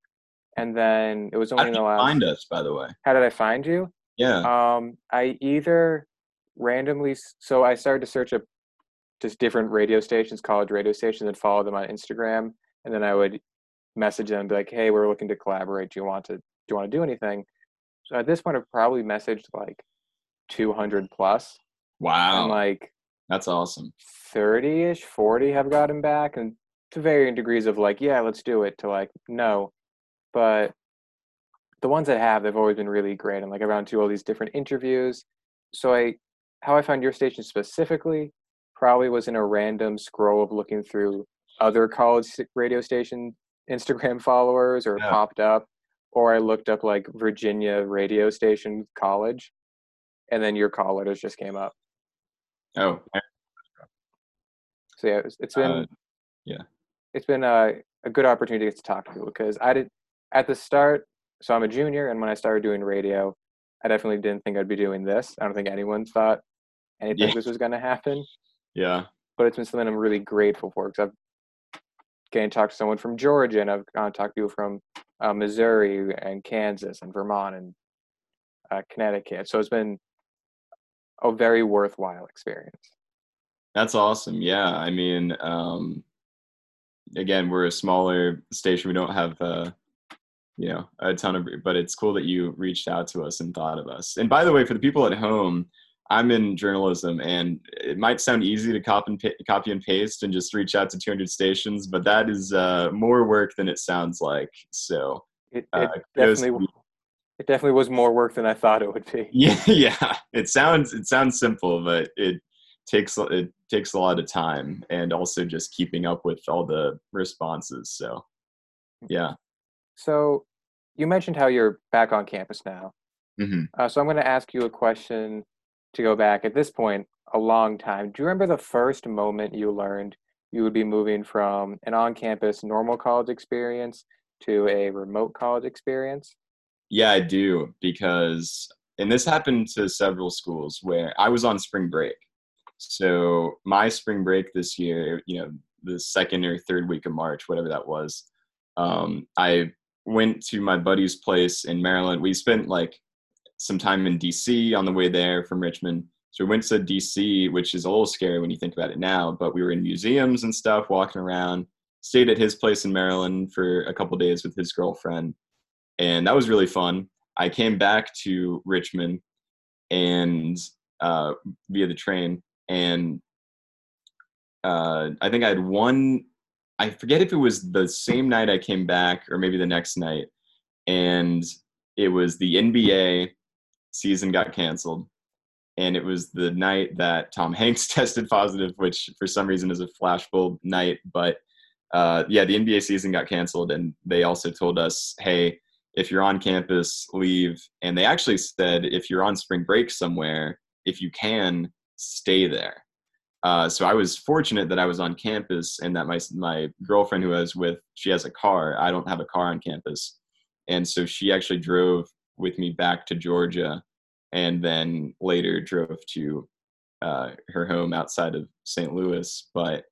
And then it was How only did in the last. I find us, by the way? How did I find you? Yeah. Um, I either randomly, so I started to search up just different radio stations, college radio stations, and follow them on Instagram, and then I would message them, and be like, "Hey, we're looking to collaborate. Do you want to do you want to do anything?" So at this point, I've probably messaged like 200 plus, wow. and like That's awesome. 30ish, 40 have gotten back, and to varying degrees of like, "Yeah, let's do it," to like, "No," but the ones that have, they've always been really great. And like around to all these different interviews. So I, how I found your station specifically, probably was in a random scroll of looking through other college radio station (laughs) Instagram followers, or Yeah. popped up, or I looked up like Virginia radio station college, and then your call letters just came up. Oh, So yeah, it's, it's been uh, yeah. it's been a, a good opportunity to to talk to people because I did at the start. So I'm a junior, and when I started doing radio, I definitely didn't think I'd be doing this. I don't think anyone thought anything Yeah. this was going to happen. yeah. But it's been something I'm really grateful for because I've getting to talk to someone from Georgia, and I've gotten to talk to people from uh, Missouri and Kansas and Vermont and uh, Connecticut. So it's been a very worthwhile experience. That's awesome. Yeah, I mean, um, again, we're a smaller station. We don't have, uh, you know, a ton of, but it's cool that you reached out to us and thought of us. And by the way, for the people at home, I'm in journalism, and it might sound easy to copy and, pa- copy and paste and just reach out to 200 stations, but that is uh, more work than it sounds like. So, It, uh, it kudos definitely to it definitely was more work than I thought it would be. yeah (laughs) yeah it sounds it sounds simple but it takes it takes a lot of time and also just keeping up with all the responses so yeah So you mentioned how you're back on campus now. hmm Uh, so I'm going to ask you a question to go back at this point a long time. Do you remember the first moment you learned you would be moving from an on campus normal college experience to a remote college experience? Yeah, I do because, and this happened to several schools where I was on spring break. So my spring break this year, you know, the second or third week of March, whatever that was, um, I went to my buddy's place in Maryland. We spent like some time in DC on the way there from Richmond. So we went to DC, which is a little scary when you think about it now, but we were in museums and stuff, walking around, stayed at his place in Maryland for a couple days with his girlfriend. And that was really fun. I came back to Richmond and uh, via the train, and uh, I think I had one. I forget if it was the same night I came back or maybe the next night, and it was the NBA season got canceled, and it was the night that Tom Hanks (laughs) tested positive, which for some reason is a flashbulb night. But uh, yeah, the NBA season got canceled, and they also told us, hey, if you're on campus, leave. And they actually said if you're on spring break somewhere, if you can, stay there. Uh, so I was fortunate that I was on campus and that my my girlfriend who I was with, she has a car. I don't have a car on campus, and so she actually drove with me back to Georgia, and then later drove to uh, her home outside of St. Louis. But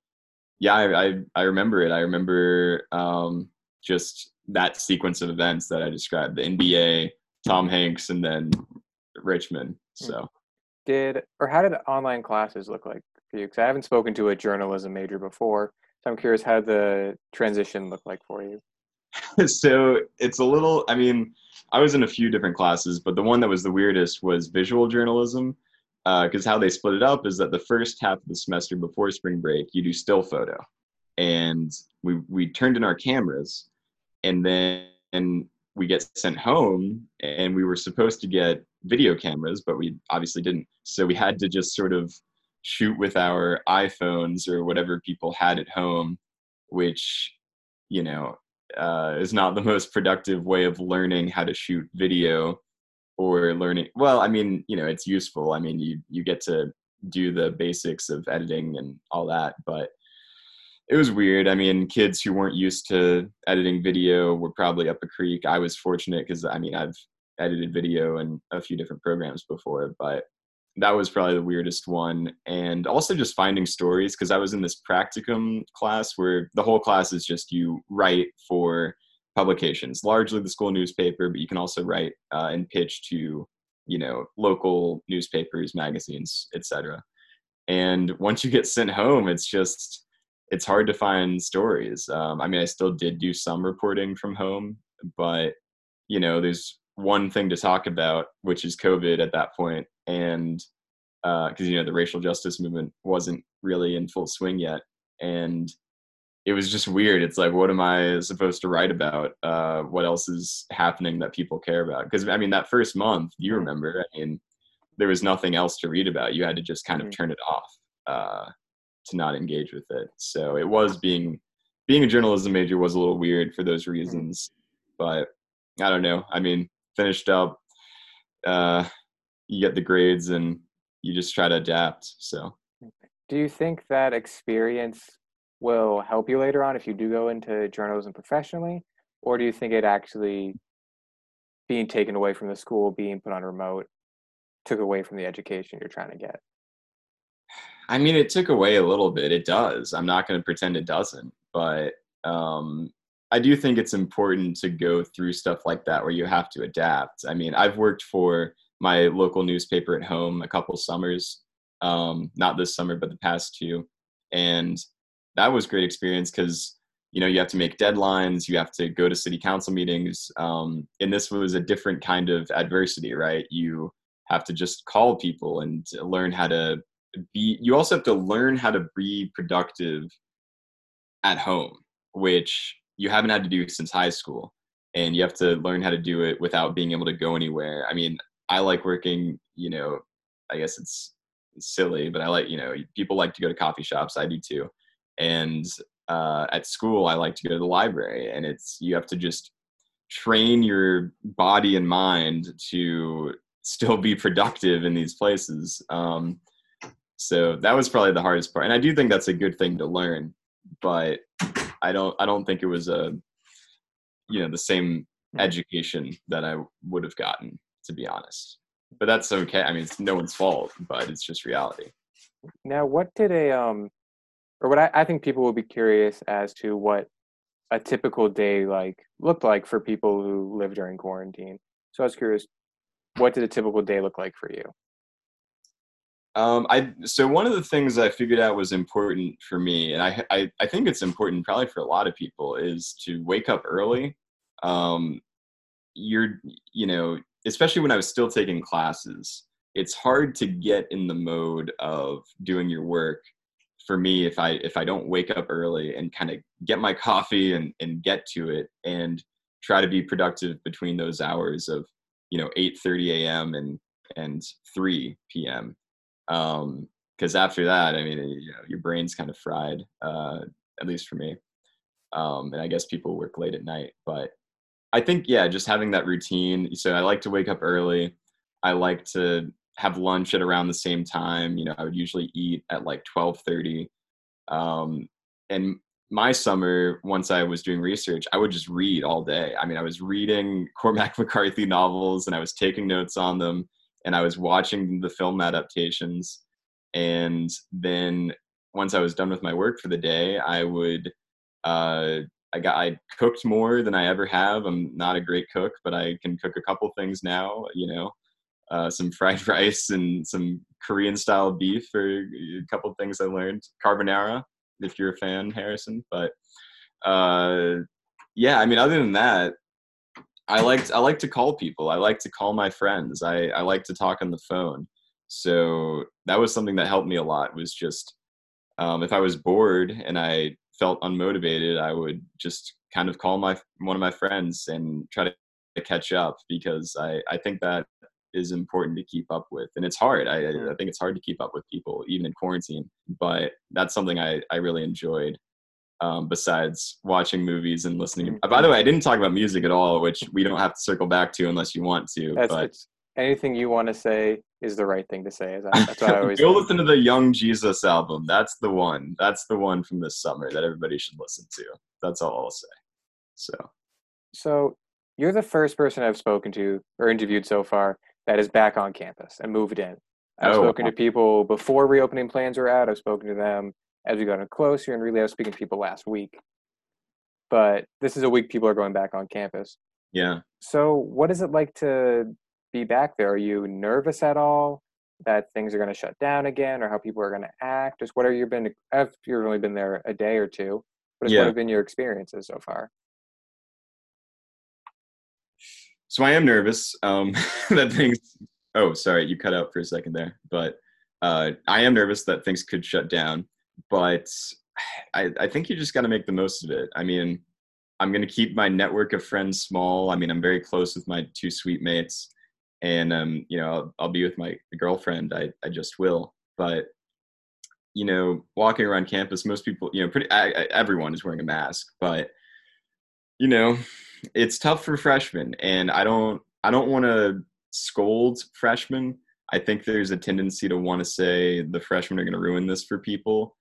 yeah, I I, I remember it. I remember um, just that sequence of events that I described: the NBA, Tom Hanks, and then Richmond. So Did or how did online classes look like for you? Because I haven't spoken to a journalism major before, so I'm curious how the transition looked like for you. (laughs) so it's a little i mean i was in a few different classes but the one that was the weirdest was visual journalism uh, because how they split it up is that the first half of the semester before spring break you do still photo and we we turned in our cameras and then and we get sent home and we were supposed to get video cameras but we obviously didn't so we had to just sort of shoot with our iphones or whatever people had at home which you know uh, is not the most productive way of learning how to shoot video or learning well i mean you know it's useful. I mean you you get to do the basics of editing and all that but it was weird. I mean kids who weren't used to editing video were probably up a creek. I was fortunate because i mean i've edited video in a few different programs before but that was probably the weirdest one. And also just finding stories because i was in this practicum class where the whole class is just you write for publications largely the school newspaper but you can also write uh, and pitch to you know local newspapers magazines etc and once you get sent home it's just it's hard to find stories. Um, i mean i still did do some reporting from home but you know there's one thing to talk about which is covid at that point and because uh, you know the racial justice movement wasn't really in full swing yet and it was just weird. It's like what am i supposed to write about? Uh, what else is happening that people care about? Because i mean that first month you Mm, remember i mean there was nothing else to read about. You had to just kind of mm, turn it off uh, to not engage with it. So it was being being a journalism major was a little weird for those mm. reasons but i don't know. I mean finished up uh, you get the grades and you just try to adapt. So Do you think that experience will help you later on if you do go into journalism professionally? Or do you think it actually being taken away from the school, being put on remote, took away from the education you're trying to get? I mean, it took away a little bit. It does. I'm not going to pretend it doesn't, but um, I do think it's important to go through stuff like that where you have to adapt. I mean, I've worked for my local newspaper at home a couple summers, um, not this summer, but the past two, and that was great experience because you know you have to make deadlines, you have to go to city council meetings, um, and this was a different kind of adversity, right? You have to just call people and learn how to be you also have to learn how to be productive at home which you haven't had to do since high school and you have to learn how to do it without being able to go anywhere i mean i like working you know i guess it's silly but i like you know people like to go to coffee shops i do too and uh, at school i like to go to the library and it's you have to just train your body and mind to still be productive in these places. Um, so that was probably the hardest part, and I do think that's a good thing to learn. But I don't I don't think it was a you know the same hmm. education that I would have gotten to be honest. But that's okay. I mean, it's no one's fault, but it's just reality. Now, what did a um, or what I, I think people will be curious as to what a typical day like looked like for people who live during quarantine. So I was curious, what did a typical day look like for you? Um, I so one of the things I figured out was important for me, and I, I, I think it's important probably for a lot of people, is to wake up early. Um, you're you know especially when I was still taking classes, it's hard to get in the mode of doing your work for me if I if I don't wake up early and kind of get my coffee and and get to it and try to be productive between those hours of you know 8:30 a.m. and and 3 p.m um because after that i mean you know your brain's kind of fried uh at least for me. Um and i guess people work late at night but i think yeah just having that routine so i like to wake up early. I like to have lunch at around the same time you know i would usually eat at like 12:30 um and my summer once i was doing research i would just read all day. I mean i was reading (laughs) cormac mccarthy novels and i was taking notes on them and I was watching the film adaptations. And then once I was done with my work for the day, I would uh, I got I cooked more than I ever have. I'm not a great cook, but I can cook a couple things now. You know, uh, some fried (laughs) rice and some Korean style beef or a couple things I learned. Carbonara, if you're a fan, Harrison. But uh, yeah, I mean, other than that, I like I like to call people. I like to call my friends. I, I like to talk on the phone. So that was something that helped me a lot. Was just um, if I was bored and I felt unmotivated, I would just kind of call my one of my friends and try to catch up because I I think that is important to keep up with and it's hard I, I think it's hard to keep up with people even in quarantine but that's something i i really enjoyed um, besides watching movies and listening. Mm-hmm. By the way, I didn't talk about music at all, which we don't have to circle back to unless you want to. That's, but anything you want to say is the right thing to say. (laughs) That's what I always go listen to the Young Jesus album. That's the one. That's the one from this summer that everybody should listen to. That's all I'll say. So, so you're the first person I've spoken to or interviewed so far that is back on campus and moved in. I've oh, spoken to people before reopening plans were out. I've spoken to them as we got closer. And really, I was speaking to people last week. But this is a week people are going back on campus. Yeah. So, what is it like to be back there? Are you nervous at all that things are going to shut down again, or how people are going to act? Just what have you been? If you've only been there a day or two, what, yeah. what have been your experiences so far? So I am nervous um, (laughs) that things. Oh, sorry, you cut out for a second there. But uh, I am nervous that things could shut down but I, I think you just got to make the most of it. I mean, I'm going to keep my network of friends small. I mean, I'm very close with my two suite mates, and um, you know, I'll, I'll be with my girlfriend. I, I just will. But you know, walking around campus, most people, you know, pretty I, I, everyone is wearing a mask, but you know, it's tough for freshmen, and I don't I don't want to scold freshmen. I think there's a tendency to want to say the freshmen are going to ruin this for people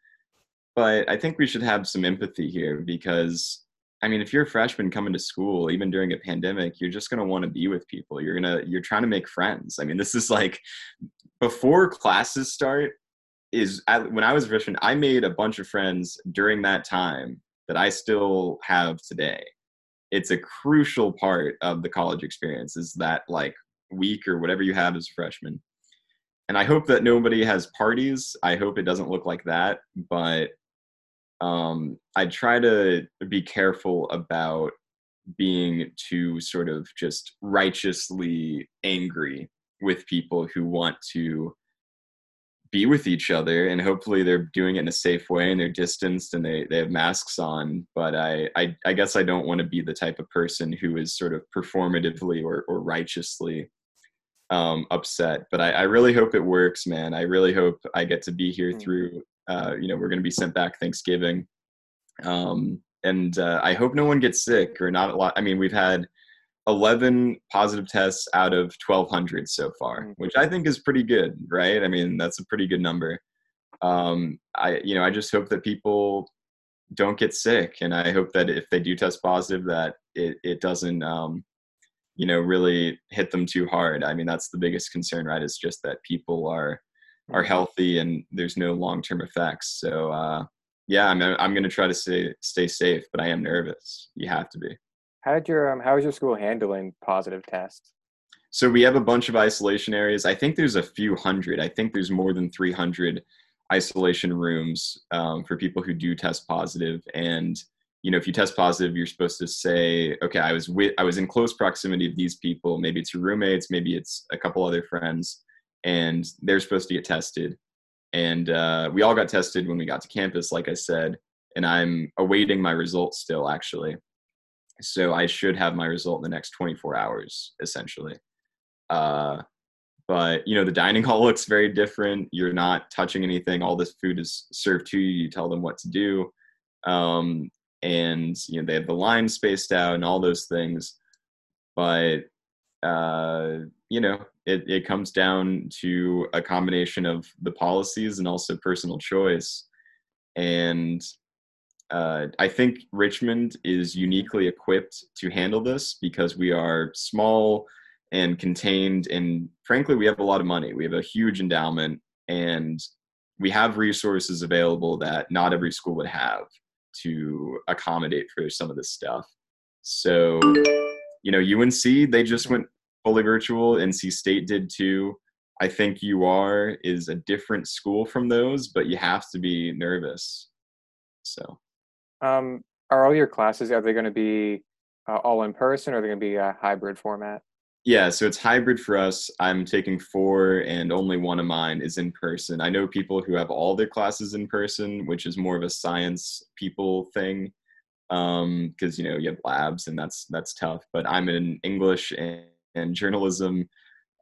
but I think we should have some empathy here because I mean, if you're a freshman coming to school, even during a pandemic, you're just going to want to be with people. You're going to, you're trying to make friends. I mean, this is like before classes start is I, when I was a freshman, I made a bunch of friends during that time that I still have today. It's a crucial part of the college experience is that like week or whatever you have as a freshman. And I hope that nobody has parties. I hope it doesn't look like that, but um, I try to be careful about being too sort of just righteously angry with people who want to be with each other and hopefully they're doing it in a safe way and they're distanced and they, they have masks on but I, I i guess i don't want to be the type of person who is sort of performatively or, or righteously um, upset but I, I really hope it works man i really hope i get to be here mm. through uh, you know, we're going to be sent back Thanksgiving. Um, and uh, I hope no one gets sick or not a lot. I mean, we've had 11 positive tests out of 1200 so far Mhm. which i think is pretty good right i mean that's a pretty good number um i you know i just hope that people don't get sick and i hope that if they do test positive that it, it doesn't um you know really hit them too hard i mean that's the biggest concern right is just that people are are Mhm. healthy and there's no long-term effects so uh yeah i'm, I'm going to try to stay stay safe but i am nervous you have to be How did your um, how is your school handling positive tests? So we have a bunch of isolation areas. I think there's a few hundred. I think there's more than 300 isolation rooms um, for people who do test positive. And you know, if you test positive, you're supposed to say, "Okay, I was with, I was in close proximity of these people. Maybe it's your roommates, maybe it's a couple other friends, and they're supposed to get tested." And uh, we all got tested when we got to campus, like I said. And I'm awaiting my results still, actually. So I should have my result in the next 24 hours, essentially uh, but you know the dining (laughs) hall looks very different you're not touching anything all this food is served to you you tell them what to do um, and you know they have the line spaced out and all those things but uh, you know it, it comes down to a combination of the policies and also personal choice and uh, I think Richmond is uniquely equipped to handle this because we are small and contained, and frankly, we have a lot of money. We have a huge endowment, and we have resources available that not every school would have to accommodate for some of this stuff. So, you know, UNC they just went fully virtual. NC State did too. I think UR is a different school from those, but you have to be nervous. So. Um, are all your classes are they going to be uh, all in person or are they going to be a hybrid format? Yeah, so it's hybrid for us. I'm taking four, and only one of mine is in person. I know people who have all their classes in person, which is more of a science people thing, because you know you have labs, and that's that's tough. But I'm in English and, and journalism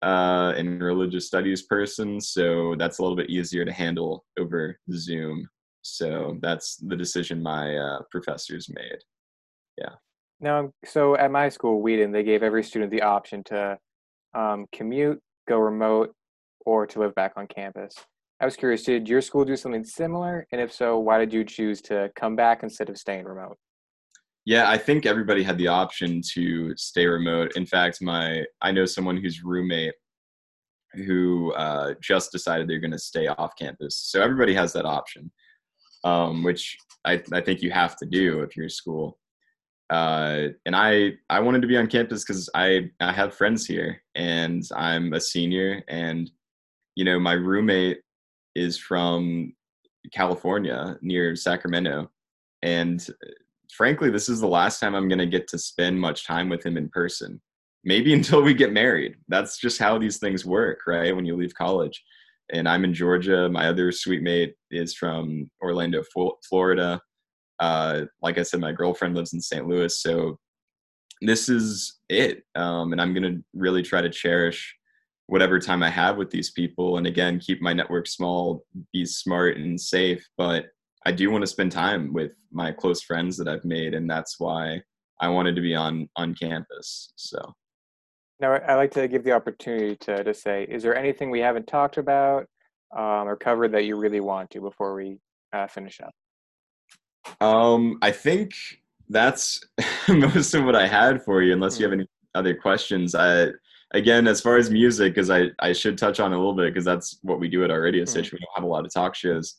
uh, and religious studies person, so that's a little bit easier to handle over Zoom. So that's the decision my uh, professors made. Yeah. Now, so at my school, Wheaton, they gave every student the option to um, commute, go remote, or to live back on campus. I was curious, did your school do something similar? And if so, why did you choose to come back instead of staying remote? Yeah, I think everybody had the option to stay remote. In fact, my I know someone whose roommate who uh, just decided they're going to stay off campus. So everybody has that option, um, which I, I think you have to do if you're a school. Uh, and I I wanted to be on campus because I I have friends here and I'm a senior and you know my roommate is from California near Sacramento and frankly this is the last time I'm going to get to spend much time with him in person maybe (laughs) until we get married that's just how these things work right when you leave college and I'm in Georgia my other suite mate is from Orlando Florida uh, like I said, my girlfriend lives in St. Louis, so this is it. Um, and I'm gonna really try to cherish whatever time I have with these people, and again, keep my network small, be smart and safe. But I do want to spend time with my close friends that I've made, and that's why I wanted to be on on campus. So. Now, I like to give the opportunity to to say, is there anything we haven't talked about um, or covered that you really want to before we uh, finish up? Um, I think that's (laughs) most of what I had for you, unless you have any other questions. I again, as far as music, because I I should touch on a little bit because that's what we do at our radio station. We don't have a lot of talk shows.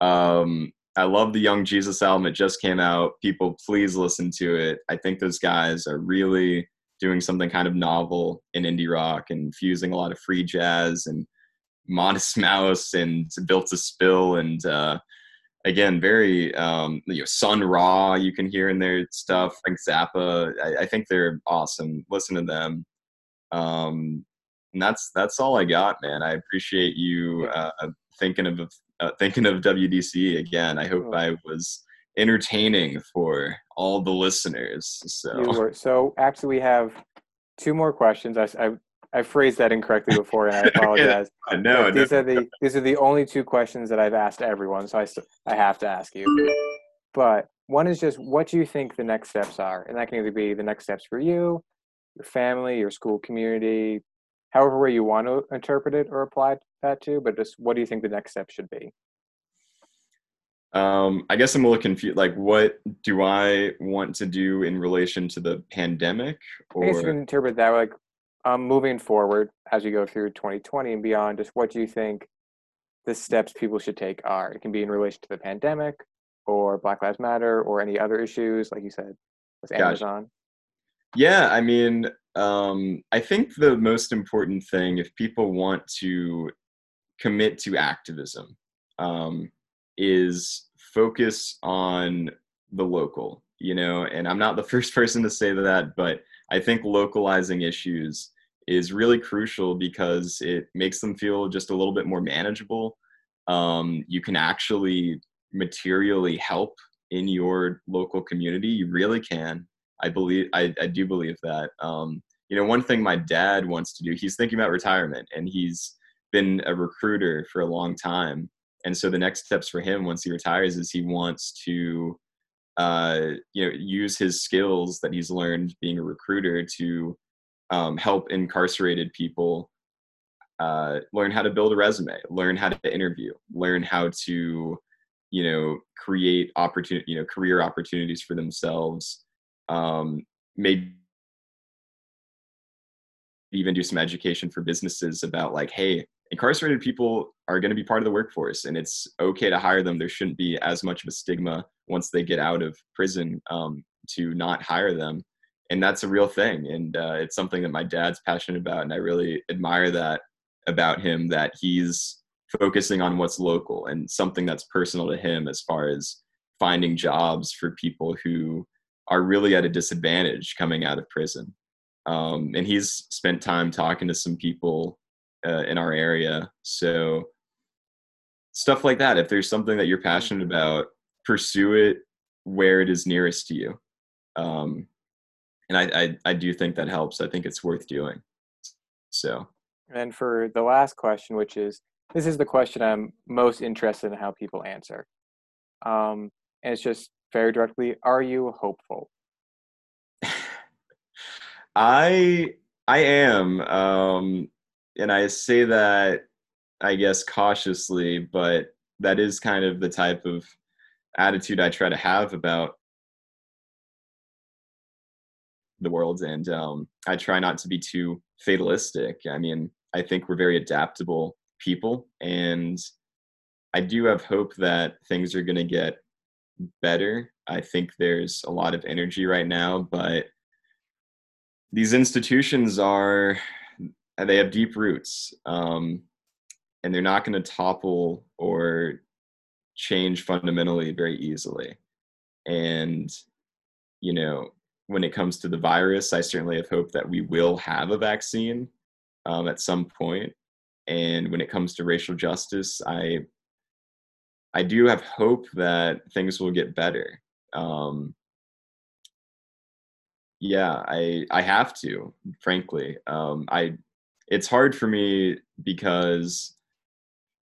Um, I love the Young Jesus album. It just came out. People, please listen to it. I think those guys are really doing something kind of novel in indie rock and fusing a lot of free jazz and Modest (laughs) Mouse and Built to Spill and uh, again, very um, you know, Sun Ra. You can hear in their stuff. Frank Zappa. I, I think they're awesome. Listen to them. Um, and that's that's all I got, man. I appreciate you uh, thinking of uh, thinking of WDC again. I hope I was entertaining for all the listeners. So, you were, so actually, we have two more questions. I, I I phrased that incorrectly before, and I (laughs) apologize. I know. These are the (laughs) these are the only two questions that I've asked everyone, so I I have to ask you. But one is just, what do you think the next steps are, and that can either be the next steps for you, your family, your school community, however way you want to interpret it or apply that to, but just what do you think the next step should be? Um, I guess I'm a little confused. Like, what do I want to do in relation to the pandemic? Or... I guess you can interpret that like um, moving forward as you go through 2020 and beyond. Just what do you think the steps people should take are? It can be in relation to the pandemic, or Black Lives Matter, or any other issues, like you said with Amazon. Gotcha. Yeah, I mean, um, I think the most important thing, if people want to commit to activism, um, is focus on the local. You know, and I'm not the (laughs) first person to say that, but I think localizing issues is really crucial because it makes them feel just a little bit more manageable. Um, you can actually materially help in your local community. You really can. I believe I, I do believe that. Um, you know, one thing my dad wants to do, he's thinking about retirement and he's been a recruiter for a long time. And so the next steps for him once he retires is he wants to uh, you know use his skills that he's learned being a recruiter to um, help incarcerated people uh, learn how to build a resume, learn how to interview, learn how to you know create opportunity you know career opportunities for themselves um, maybe even do some education for businesses about like hey incarcerated people are going to be part of the workforce and it's okay to hire them. There shouldn't be as much of a stigma once they get out of prison um, to not hire them. And that's a real thing and uh, it's something that my dad's passionate about and i really admire that about him that he's focusing on what's local and something that's personal to him as far as finding jobs for people who are really at a disadvantage coming out of prison. Um, and he's spent time talking to some people uh, in our area. So stuff like that. If there's something that you're passionate about, pursue it where it is nearest to you. Um, and I, I, I do think that helps. I think it's worth doing. So. And for the last question, which is this is the question I'm most interested in how people answer. Um, and it's just very directly, are you hopeful? I I am. Um, and I say that I guess cautiously, but that is kind of the type of attitude I try to have about the world and um, I try not to be too fatalistic. I mean, I think we're very adaptable people and I do have hope that things are going to get better. I think there's a lot of energy right now, but these institutions are they have deep roots, um, and they're not going to topple or change fundamentally very easily. And you know, when it comes to the virus, I certainly have hope that we will have a vaccine um, at some point. And when it comes to racial justice, I I do have hope that things will get better. Um, yeah, I I have to, frankly. Um, I it's hard for me because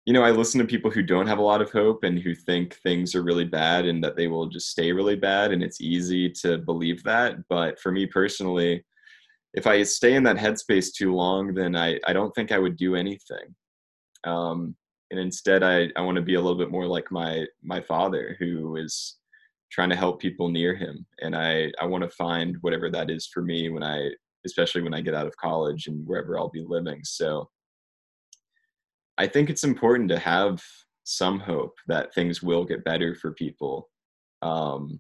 you know, I listen to people who don't have a lot of hope and who think things are really bad and that they will just stay really bad and it's easy to believe that, but for me personally, if I stay in that headspace too long, then I, I don't think I would do anything. Um, and instead I, I want to be a little bit more like my my father who is trying to help people near him and I, I want to find whatever that is for me when I especially when I get out of college and wherever I'll be living. So I think it's important to have some hope that things will get better for people. Um,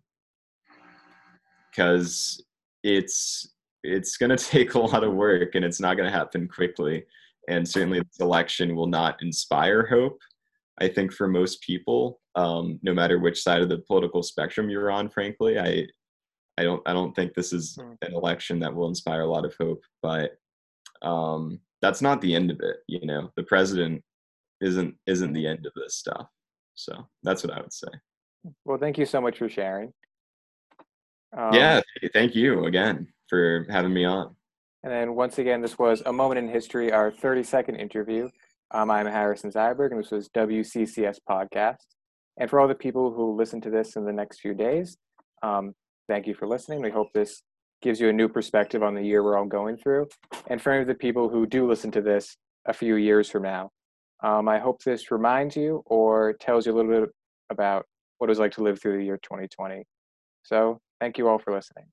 because it's it's going (laughs) to take a lot of work and it's not going to happen quickly and certainly this election will not inspire hope i think for most people um, no matter which side of the political spectrum you're on frankly. I i don't i don't think this is hmm. an election that will inspire a lot of hope but um, that's not the end of it you know? The president isn't isn't the end of this stuff so that's what i would say. Well thank you so much for sharing. Um, yeah thank you again for having me on and then once again, this was A Moment in History, our 30 second interview. Um, I'm Harrison Zyberg, and this was WCCS Podcast. And for all the people who listen to this in the next few days, um, thank you for listening. We hope this gives you a new perspective on the year we're all going through. And for any of the people who do listen to this a few years from now, um, I hope this reminds you or tells you a little bit about what it was like to live through the year 2020. So thank you all for listening.